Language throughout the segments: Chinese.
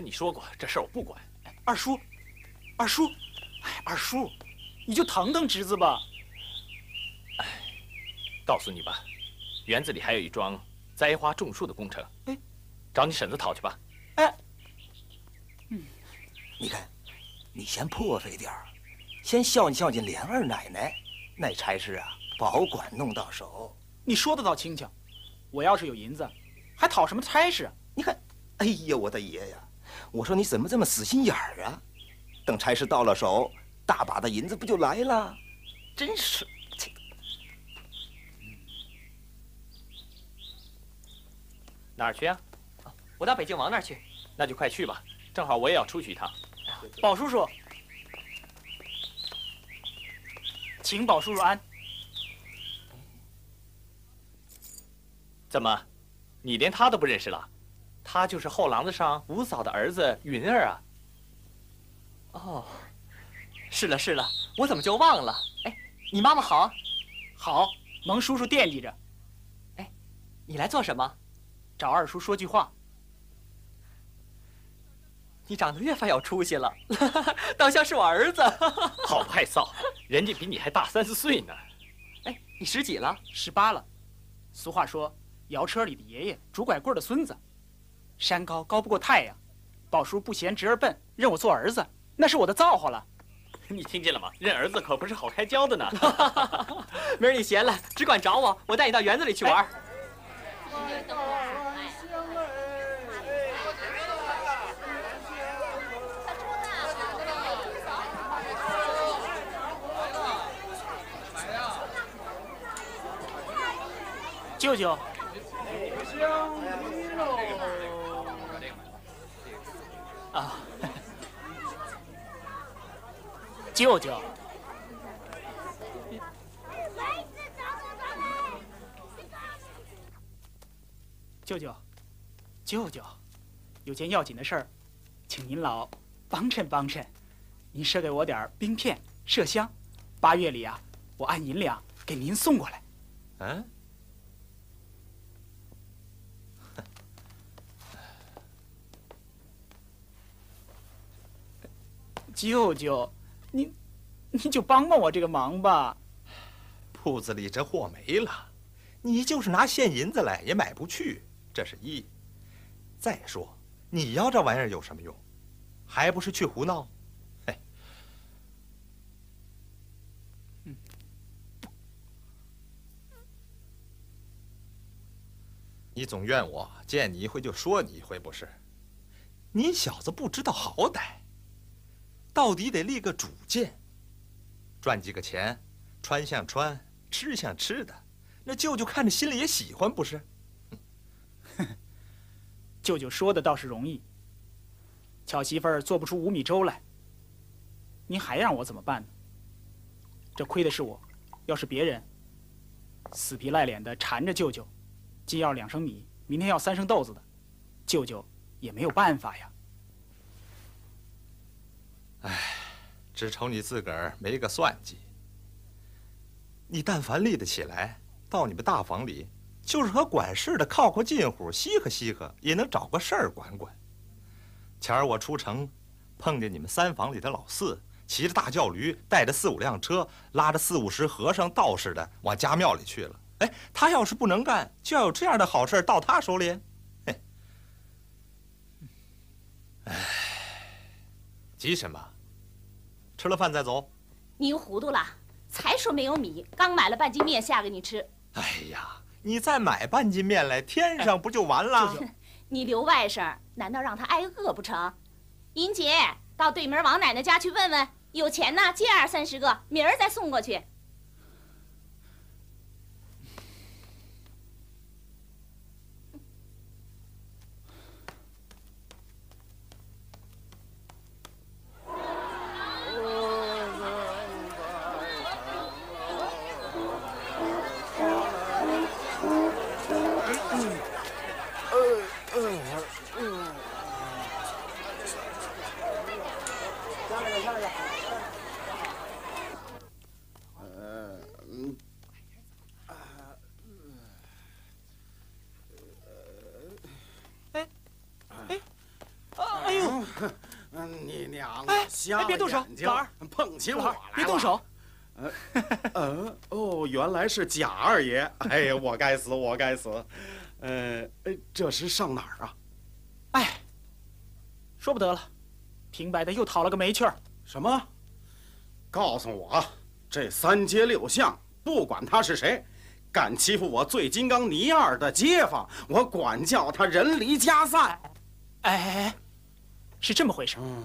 跟你说过，这事儿我不管。二叔，二叔，哎，二叔，你就疼疼侄子吧。哎，告诉你吧，园子里还有一桩栽花种树的工程。哎，找你婶子讨去吧。哎，嗯，你看，你先破费点儿，先孝敬孝敬莲二奶奶。那差事啊，保管弄到手。你说的倒轻巧，我要是有银子，还讨什么差事啊？你看，哎呀，我的爷呀！我说你怎么这么死心眼儿啊？等差事到了手，大把的银子不就来了？真是，哪儿去啊？我到北静王那儿去。那就快去吧，正好我也要出去一趟。宝叔叔。请宝叔叔安。怎么，你连他都不认识了？他就是后廊子上五嫂的儿子云儿啊。哦，是了是了，我怎么就忘了？哎，你妈妈好？好，蒙叔叔惦记着。哎，你来做什么？找二叔说句话。你长得越发有出息了，倒像是我儿子。好害臊，人家比你还大三四岁呢。哎，你十几了？十八了。俗话说，摇车里的爷爷，拄拐棍的孙子。山高高不过太阳，宝叔不嫌侄儿笨，认我做儿子，那是我的造化了。你听见了吗？认儿子可不是好开交的呢。明儿你闲了，只管找我，我带你到园子里去玩。舅舅，啊，舅舅，舅舅，舅舅，有件要紧的事儿，请您老帮衬帮衬。您赊给我点冰片、麝香，八月里啊，我按银两给您送过来。嗯。舅舅，你，你就帮帮我这个忙吧。铺子里这货没了，你就是拿现银子来也买不去，这是一。再说，你要这玩意儿有什么用？还不是去胡闹？你总怨我见你一回就说你一回不是？你小子不知道好歹。到底得立个主见，赚几个钱，穿像穿，吃像吃的，那舅舅看着心里也喜欢，不是？哼 舅舅说的倒是容易，巧媳妇儿做不出五米粥来，您还让我怎么办呢？这亏的是我，要是别人，死皮赖脸的缠着舅舅，今要两升米，明天要三升豆子的，舅舅也没有办法呀。唉，只愁你自个儿没个算计。你但凡立得起来，到你们大房里，就是和管事的靠靠近乎，稀合稀合，也能找个事儿管管。前儿我出城，碰见你们三房里的老四，骑着大轿驴，带着四五辆车，拉着四五十和尚道士的往家庙里去了。哎，他要是不能干，就要有这样的好事到他手里。嘿，唉，急什么？吃了饭再走。您糊涂了，才说没有米，刚买了半斤面下给你吃。哎呀，你再买半斤面来，添上不就完了？你留外甥，难道让他挨饿不成？银姐，到对门王奶奶家去问问，有钱呢，借二三十个，明儿再送过去。手，老二，碰起我来了。别动手。呃，哦，原来是贾二爷。哎呀，我该死，我该死。呃，这是上哪儿啊？哎，说不得了，平白的又讨了个没趣儿。什么？告诉我，这三街六巷，不管他是谁，敢欺负我醉金刚倪二的街坊，我管教他人离家散。哎哎哎，是这么回事。嗯，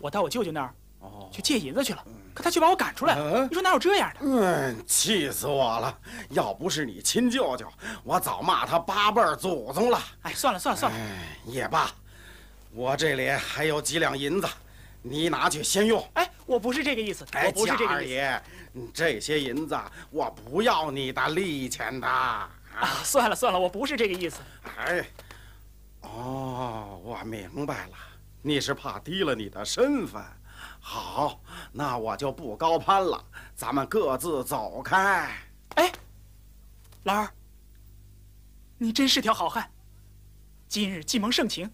我到我舅舅那儿，哦，去借银子去了，可他却把我赶出来了。你说哪有这样的？嗯，气死我了！要不是你亲舅舅，我早骂他八辈祖宗了。哎，算了算了算了，哎，也罢，我这里还有几两银子，你拿去先用。哎，我不是这个意思，我不是这个意思。二爷，这些银子我不要你的利钱的。啊，算了算了，我不是这个意思。哎。哦，我明白了，你是怕低了你的身份。好，那我就不高攀了，咱们各自走开。哎，老二，你真是条好汉。今日既蒙盛情，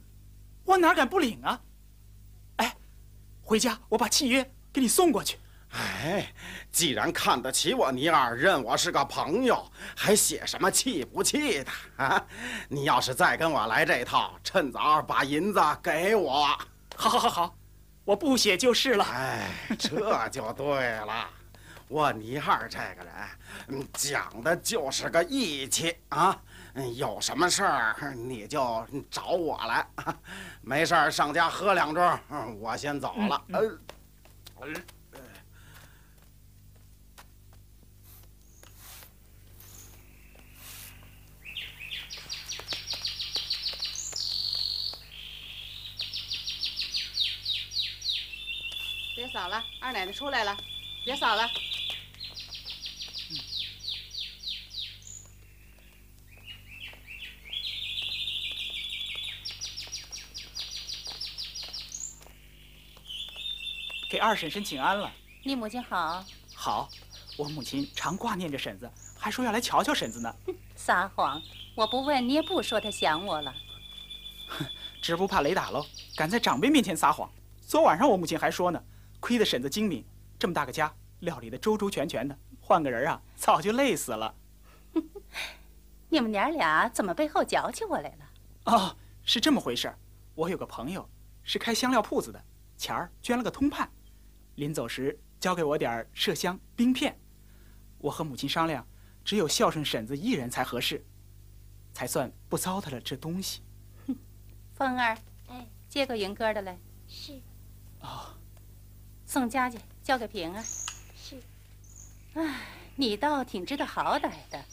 我哪敢不领啊？哎，回家我把契约给你送过去。哎，既然看得起我倪二，认我是个朋友，还写什么气不气的啊？你要是再跟我来这套，趁早把银子给我。好，好，好，好，我不写就是了。哎，这就对了。我倪二这个人，讲的就是个义气啊。有什么事儿你就找我来，没事儿上家喝两盅，我先走了。嗯。别扫了，二奶奶出来了，别扫了。给二婶婶请安了。你母亲好。好，我母亲常挂念着婶子，还说要来瞧瞧婶子呢。撒谎！我不问你也不说她想我了。哼，只不怕雷打喽，敢在长辈面前撒谎。昨晚上我母亲还说呢。亏得婶子精明，这么大个家料理的周周全全的，换个人啊，早就累死了。你们娘俩怎么背后搅起我来了？哦，是这么回事。我有个朋友是开香料铺子的，前儿捐了个通判，临走时交给我点麝香冰片。我和母亲商量，只有孝顺婶子一人才合适，才算不糟蹋了这东西。哼，凤儿，哎，接过云哥的来。是。哦。送家去，交给平儿。是。唉，你倒挺知道好歹的，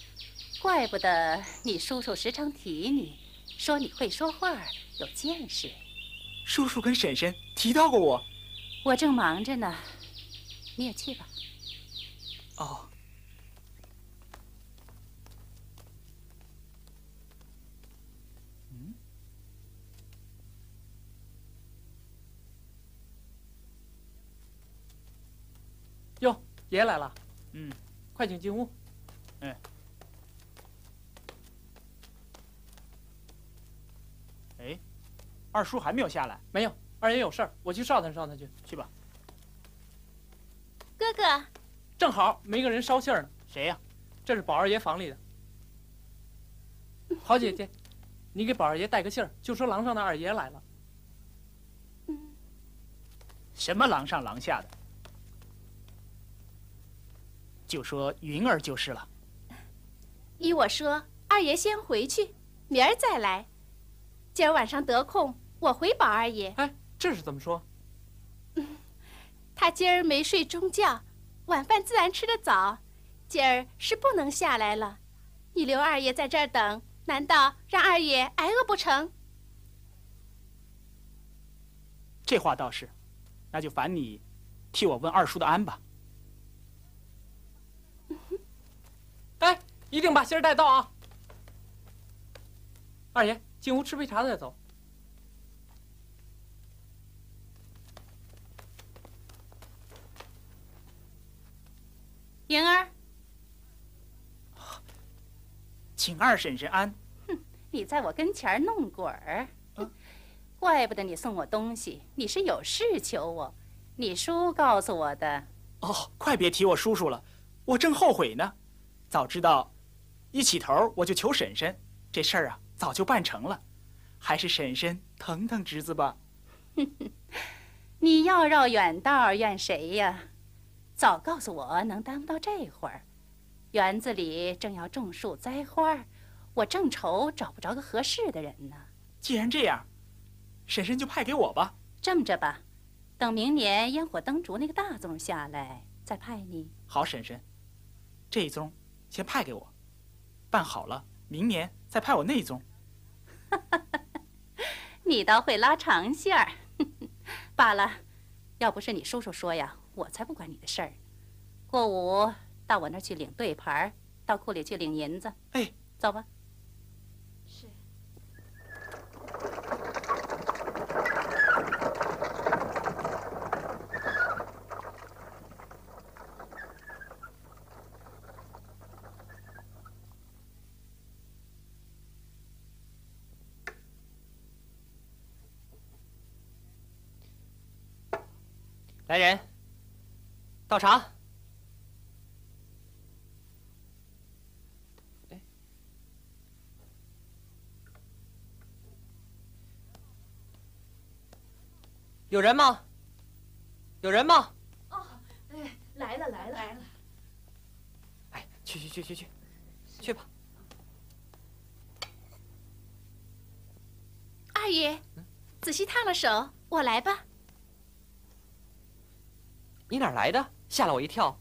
怪不得你叔叔时常提你，说你会说话，有见识。叔叔跟婶婶提到过我。我正忙着呢，你也去吧。哦。哟，爷爷来了。嗯，快请进屋。哎。哎，二叔还没有下来？没有，二爷有事儿，我去哨他哨他去。去吧。哥哥，正好没个人捎信儿呢。谁呀？这是宝二爷房里的。好姐姐，你给宝二爷带个信儿，就说廊上的二爷来了。什么廊上廊下的？就说云儿就是了。依我说，二爷先回去，明儿再来。今儿晚上得空，我回宝二爷。哎，这是怎么说？他今儿没睡中觉，晚饭自然吃得早，今儿是不能下来了。你留二爷在这儿等，难道让二爷挨饿不成？这话倒是，那就烦你替我问二叔的安吧。哎，一定把信儿带到啊！二爷，进屋吃杯茶再走。莹儿，请二婶婶安。哼，你在我跟前弄鬼儿，怪不得你送我东西，你是有事求我。你叔告诉我的。哦，快别提我叔叔了，我正后悔呢。早知道，一起头我就求婶婶，这事儿啊早就办成了。还是婶婶疼疼侄子吧。你要绕远道怨谁呀？早告诉我能耽误到这会儿，园子里正要种树栽花，我正愁找不着个合适的人呢。既然这样，婶婶就派给我吧。这么着吧，等明年烟火灯烛那个大宗下来，再派你。好，婶婶，这一宗先派给我，办好了，明年再派我内宗。你倒会拉长线儿。罢了，要不是你叔叔说呀，我才不管你的事儿。过午到我那儿去领对牌，到库里去领银子。哎，走吧。来人，倒茶。有人吗？有人吗？哦，哎，来了来了来了。哎，去去去去去，去吧。二爷，仔细烫了手，我来吧。你哪来的？吓了我一跳。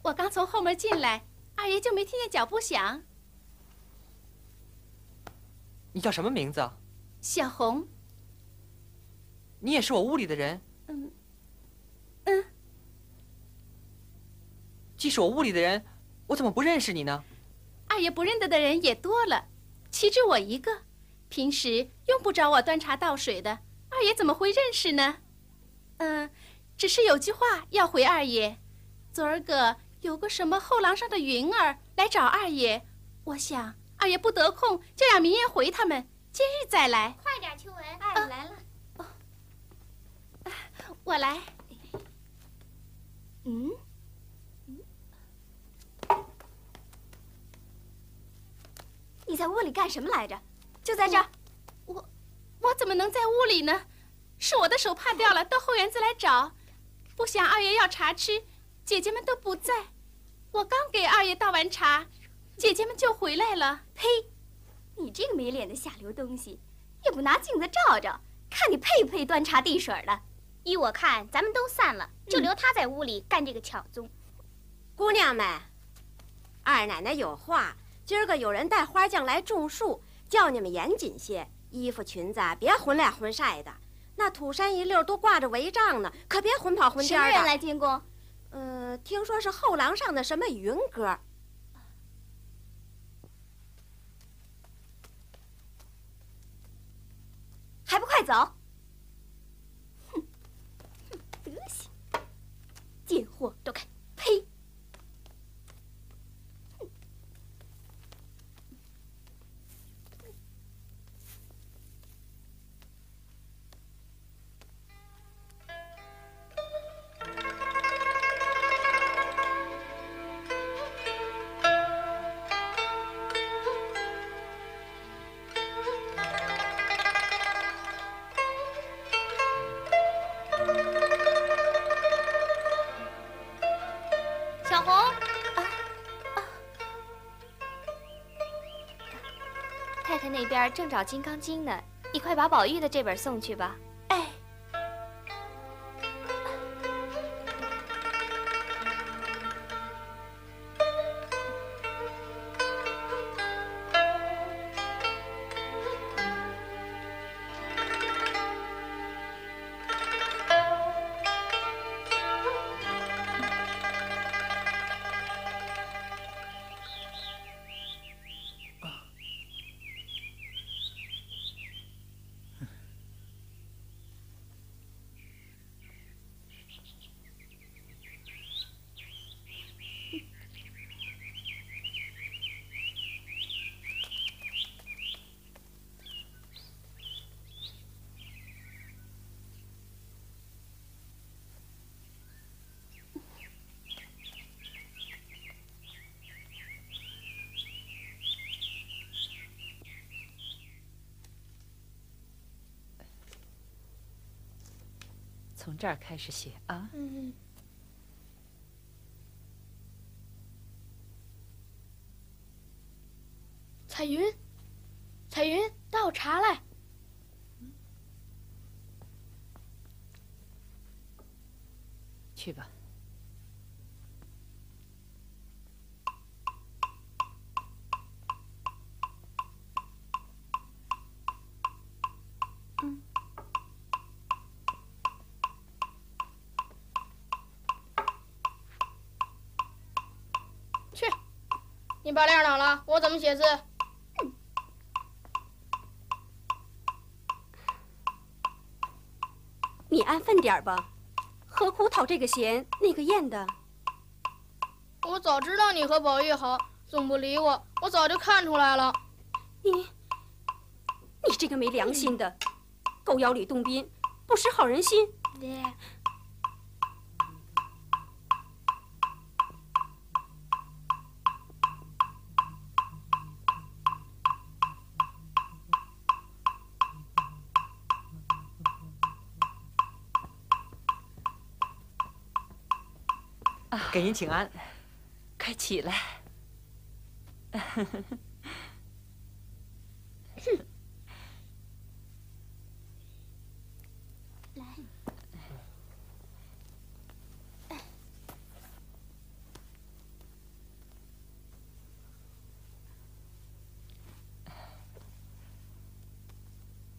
我刚从后门进来，二爷就没听见脚步响。你叫什么名字？小红。你也是我屋里的人。嗯。嗯。既是我屋里的人，我怎么不认识你呢？二爷不认得的人也多了，岂止我一个？平时用不着我端茶倒水的，二爷怎么会认识呢？嗯。只是有句话要回二爷，昨儿个有个什么后廊上的云儿来找二爷，我想二爷不得空，就让明夜回他们，今日再来。快点，秋文，二来了。哦，我来。嗯，你在屋里干什么来着？就在这儿。我，我怎么能在屋里呢？是我的手帕掉了，到后园子来找。不想二爷要茶吃，姐姐们都不在。我刚给二爷倒完茶，姐姐们就回来了。呸！你这个没脸的下流东西，也不拿镜子照照，看你配不配端茶递水的。依我看，咱们都散了，就留他在屋里干这个巧宗。姑娘们，二奶奶有话：今儿个有人带花匠来种树，叫你们严谨些，衣服裙子别混俩混晒的。那土山一溜都挂着帷帐呢，可别混跑混颠的。什么人来进宫？呃，听说是后廊上的什么云哥，还不快走！那边正找《金刚经》呢，你快把宝玉的这本送去吧。从这儿开始写啊。你把脸拿了，我怎么写字？你安分点吧，何苦讨这个嫌那个厌的？我早知道你和宝玉好，总不理我，我早就看出来了。你，你这个没良心的，狗咬吕洞宾，不识好人心。爹。给您请安，快起来。来，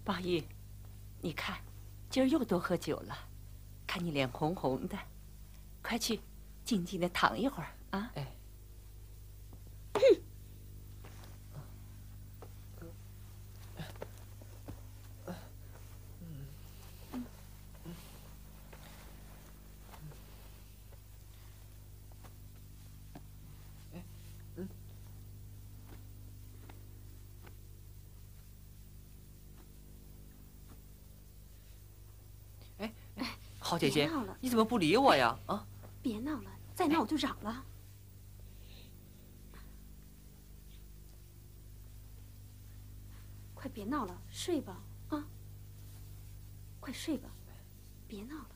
宝玉，你看，今儿又多喝酒了，看你脸红红的，快去。静静的躺一会儿啊！哎，哎哎，好姐姐，你怎么不理我呀？啊！别闹了。再闹我就嚷了！快别闹了，睡吧啊！快睡吧，别闹了。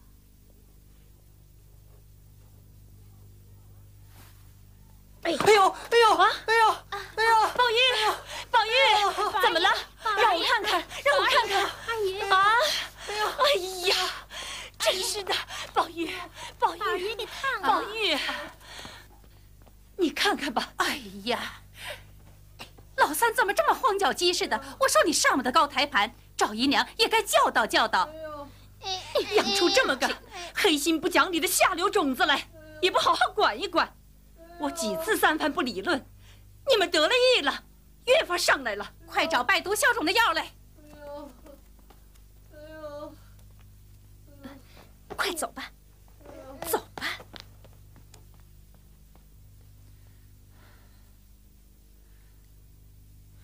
哎呦哎呦哎呦哎呦哎呦！宝玉，宝玉，怎么了？让我看看，让我看看。阿姨啊！哎呦，哎呀！真是的，宝玉，宝玉，宝玉，你看，宝玉，你看看吧。哎呀，老三怎么这么慌脚鸡似的？我说你上不得高台盘，赵姨娘也该教导教导。你养出这么个黑心不讲理的下流种子来，也不好好管一管。我几次三番不理论，你们得了意了，越发上来了。快找败毒消肿的药来。快走吧，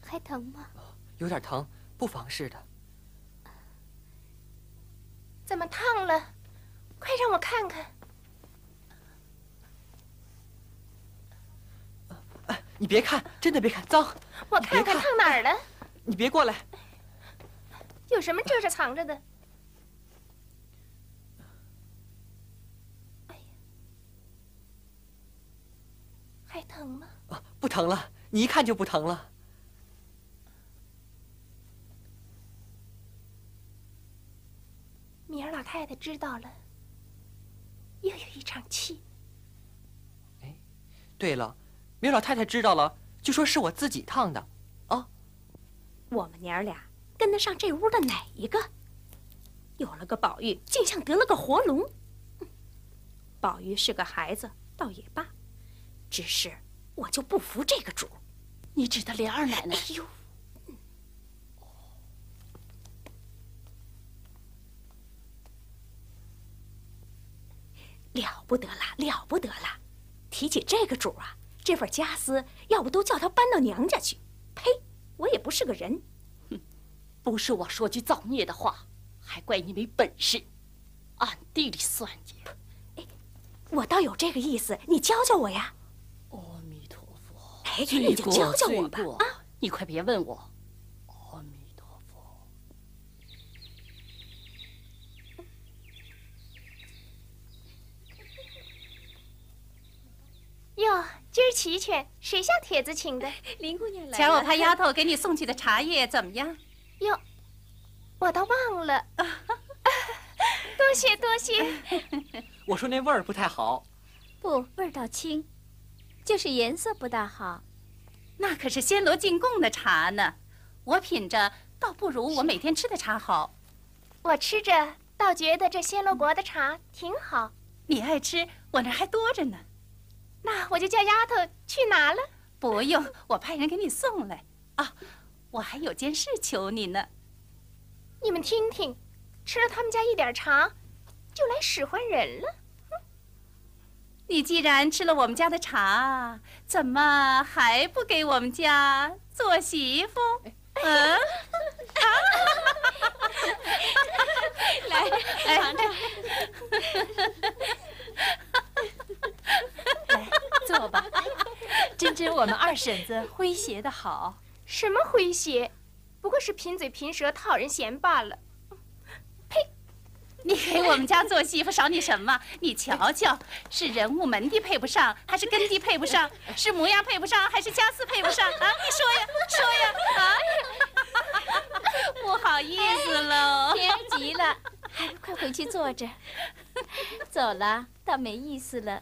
还疼吗？有点疼，不妨事的。怎么烫了？快让我看看。哎，你别看，真的别看，脏。我看看烫哪儿了。你别过来。有什么遮着藏着的？还疼吗？啊，不疼了，你一看就不疼了。米儿老太太知道了，又有一场气。哎，对了，明老太太知道了，就说是我自己烫的，啊。我们娘俩跟得上这屋的哪一个？有了个宝玉，竟像得了个活龙。宝玉是个孩子，倒也罢。只是我就不服这个主，你指的莲二奶奶？哎呦，了不得了，了不得了！提起这个主啊，这份家私要不都叫他搬到娘家去？呸！我也不是个人。哼，不是我说句造孽的话，还怪你没本事，暗地里算计。哎，我倒有这个意思，你教教我呀。阿弥陀佛哎，你就教教我吧！啊，你快别问我。阿弥陀佛。今儿齐全，谁向帖子请的？林姑娘来了。瞧我派丫头给你送去的茶叶怎么样？哟，我倒忘了。多 谢多谢。我说那味儿不太好。不，味儿倒轻，就是颜色不大好。那可是暹罗进贡的茶呢，我品着倒不如我每天吃的茶好。我吃着倒觉得这暹罗国的茶挺好。你爱吃，我那还多着呢。那我就叫丫头去拿了。不用，我派人给你送来。啊，我还有件事求你呢。你们听听，吃了他们家一点茶，就来使唤人了。你既然吃了我们家的茶，怎么还不给我们家做媳妇？嗯，啊，来尝尝。来坐吧。真真，我们二婶子诙谐的好。什么诙谐？不过是贫嘴贫舌讨人嫌罢了。呸！你给我们家做媳妇少你什么？你瞧瞧，是人物门第配不上，还是根基配不上？是模样配不上，还是家私配不上？啊，你说呀，说呀，啊！不好意思喽，别急了，快回去坐着。走了，倒没意思了。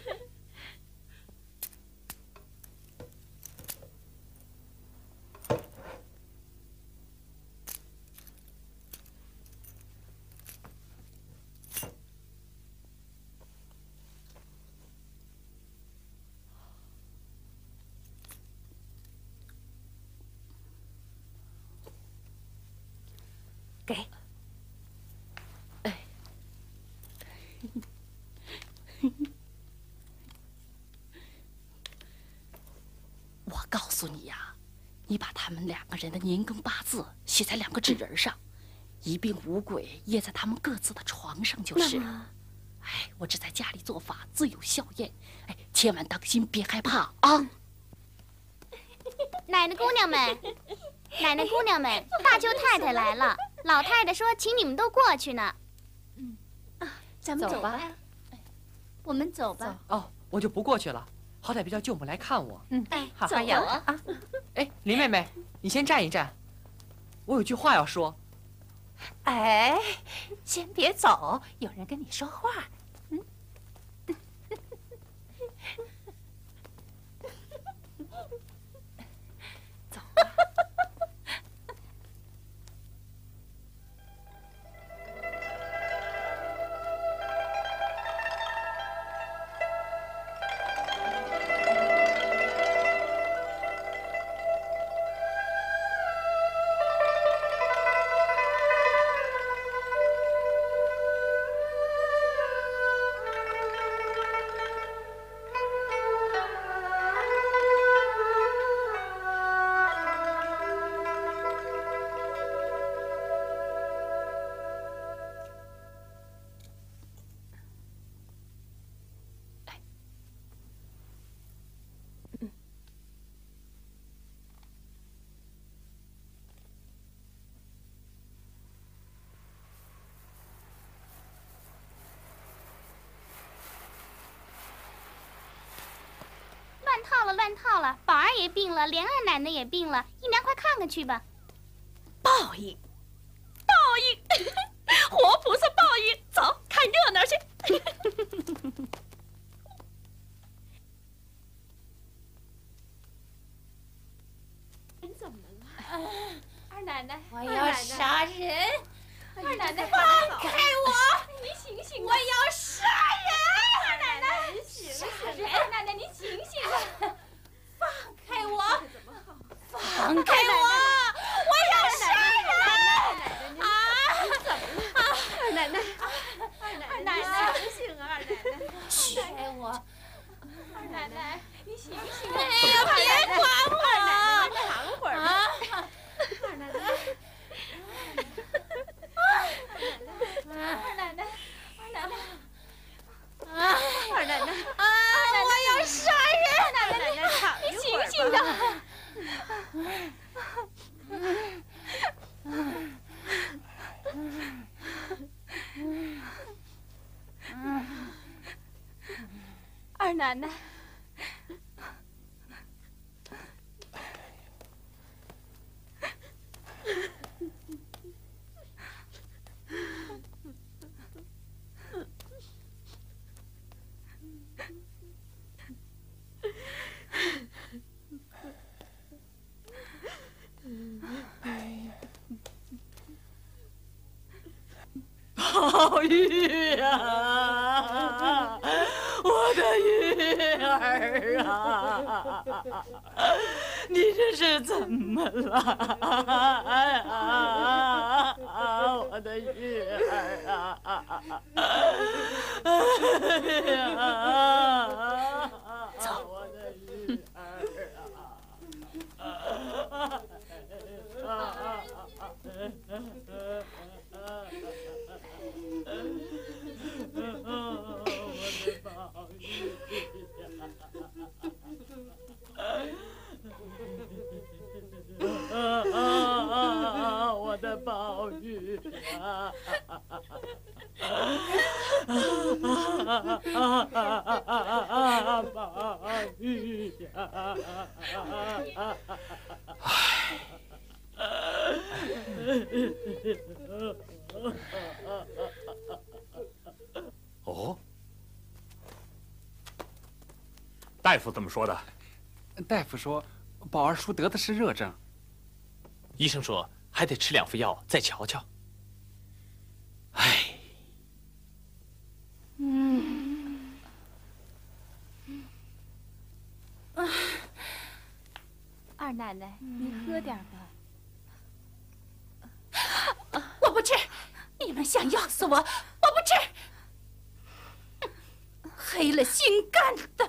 诉你呀，你把他们两个人的年庚八字写在两个纸人上，一并五鬼掖在他们各自的床上就是了。哎，我只在家里做法，自有效验。哎，千万当心，别害怕啊！奶奶姑娘们，奶奶姑娘们，大舅太太来了。老太太说，请你们都过去呢。嗯，啊，咱们走吧。我们走吧。哦，我就不过去了，好歹别叫舅母来看我。嗯，哎，好好养啊。哎，林妹妹，你先站一站，我有句话要说。哎，先别走，有人跟你说话。了，乱套了！宝儿也病了，莲二奶奶也病了，姨娘快看看去吧。报应，报应，活菩萨报应！走，看热闹去。你怎么了？二奶奶，我要杀人！二奶奶，放开我！你醒醒！我要杀人！二奶奶，你醒杀醒！人二奶奶，你醒醒！放开我！放开我！我要杀人！啊！怎么了？二奶奶，二奶奶，醒醒啊！二奶奶，放开我！二奶奶，你醒醒！哎呀，别管我！二奶奶，你躺会儿吧。啊！二奶奶，二奶奶，二奶奶，啊！二奶奶，啊！我要杀人！二奶奶，你醒醒的！二奶奶。宝玉啊，我的玉儿啊，你这是怎么了啊？我的玉儿啊！哎呀，走，我的玉儿啊！我的宝玉啊！宝玉呀！哦，大夫怎么说的？大夫说，宝二叔得的是热症。医生说还得吃两副药再瞧瞧。唉，二奶奶，你喝点吧。我不吃，你们想要死我，我不吃。黑了心肝的。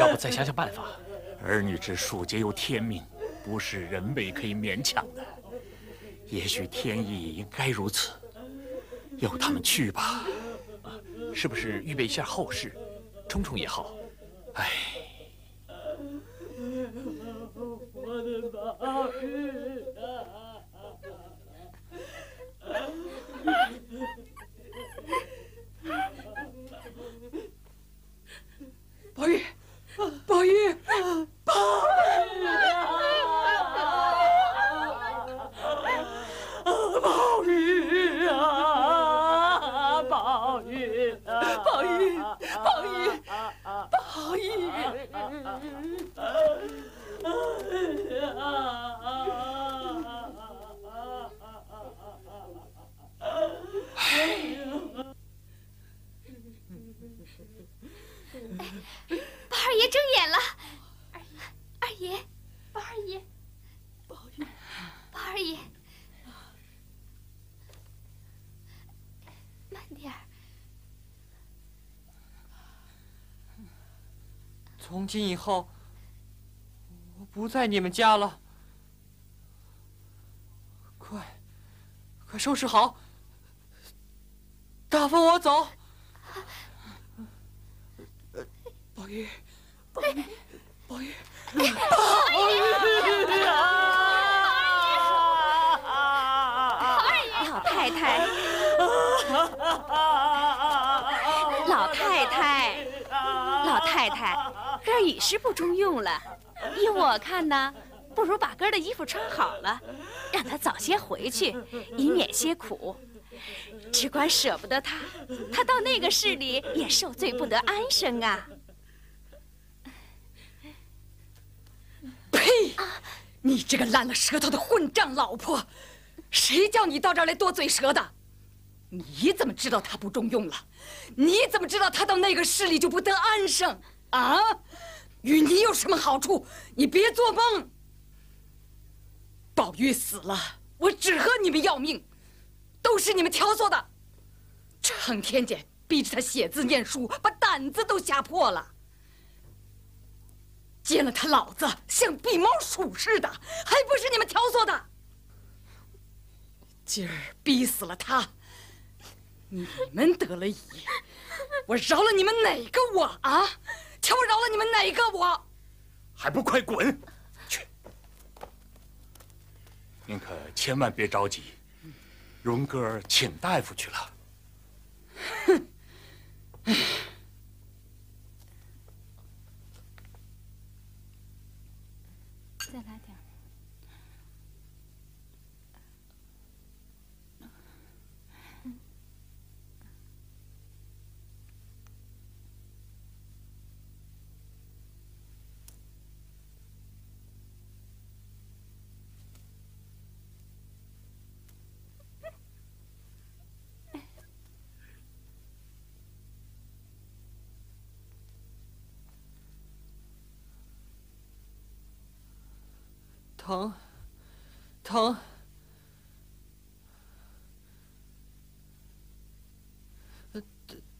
要不再想想办法？儿女之术皆由天命，不是人为可以勉强的。也许天意应该如此，由他们去吧。是不是预备一下后事？冲冲也好。唉，我的宝玉宝玉，宝玉宝玉啊，宝玉，宝玉，宝玉，宝玉。宝二爷睁眼了，二爷二爷，宝二爷，宝玉，宝二爷，慢点儿。从今以后，我不在你们家了。快，快收拾好，打发我走。宝玉，宝玉，宝玉，老太太，老太太，老太太，哥儿已是不中用了。依我看呢，不如把哥儿的衣服穿好了，让他早些回去，以免些苦。只管舍不得他，他到那个市里也受罪不得安生啊！呸！你这个烂了舌头的混账老婆，谁叫你到这儿来多嘴舌的？你怎么知道他不中用了？你怎么知道他到那个市里就不得安生啊？与你有什么好处？你别做梦！宝玉死了，我只和你们要命，都是你们挑唆的。成天间逼着他写字念书，把胆子都吓破了。见了他老子像避猫鼠似的，还不是你们挑唆的？今儿逼死了他，你们得了乙，我饶了你们哪个我啊？瞧我饶了你们哪个我？还不快滚！去！您可千万别着急，荣哥请大夫去了。哼！疼，疼，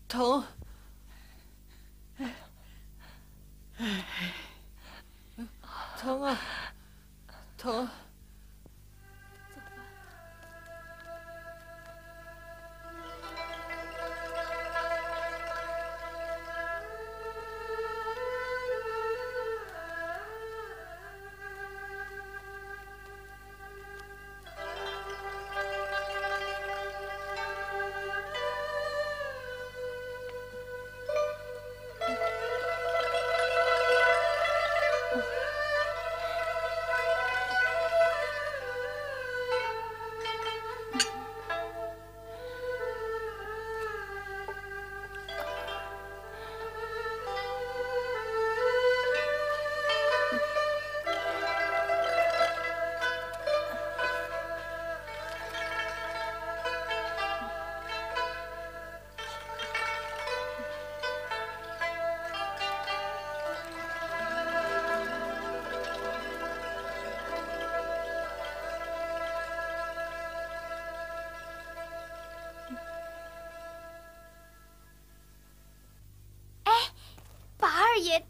疼，疼啊，疼。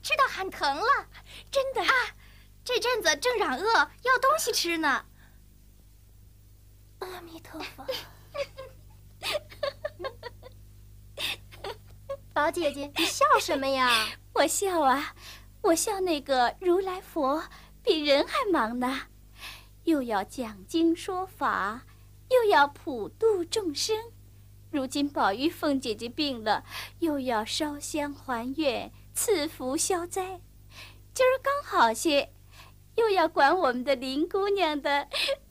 吃到喊疼了，真的啊！这阵子正嚷饿，要东西吃呢。阿弥陀佛。宝姐姐，你笑什么呀？我笑啊，我笑那个如来佛比人还忙呢，又要讲经说法，又要普度众生。如今宝玉凤姐姐病了，又要烧香还愿。赐福消灾。今儿刚好些，又要管我们的林姑娘的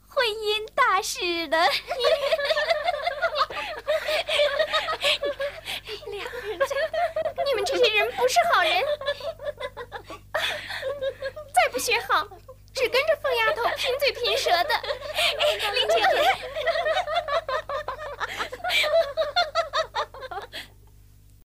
婚姻大事了。两个人，你们这些人不是好人。再不学好，只跟着凤丫头贫嘴贫舌的。哎，林姐姐。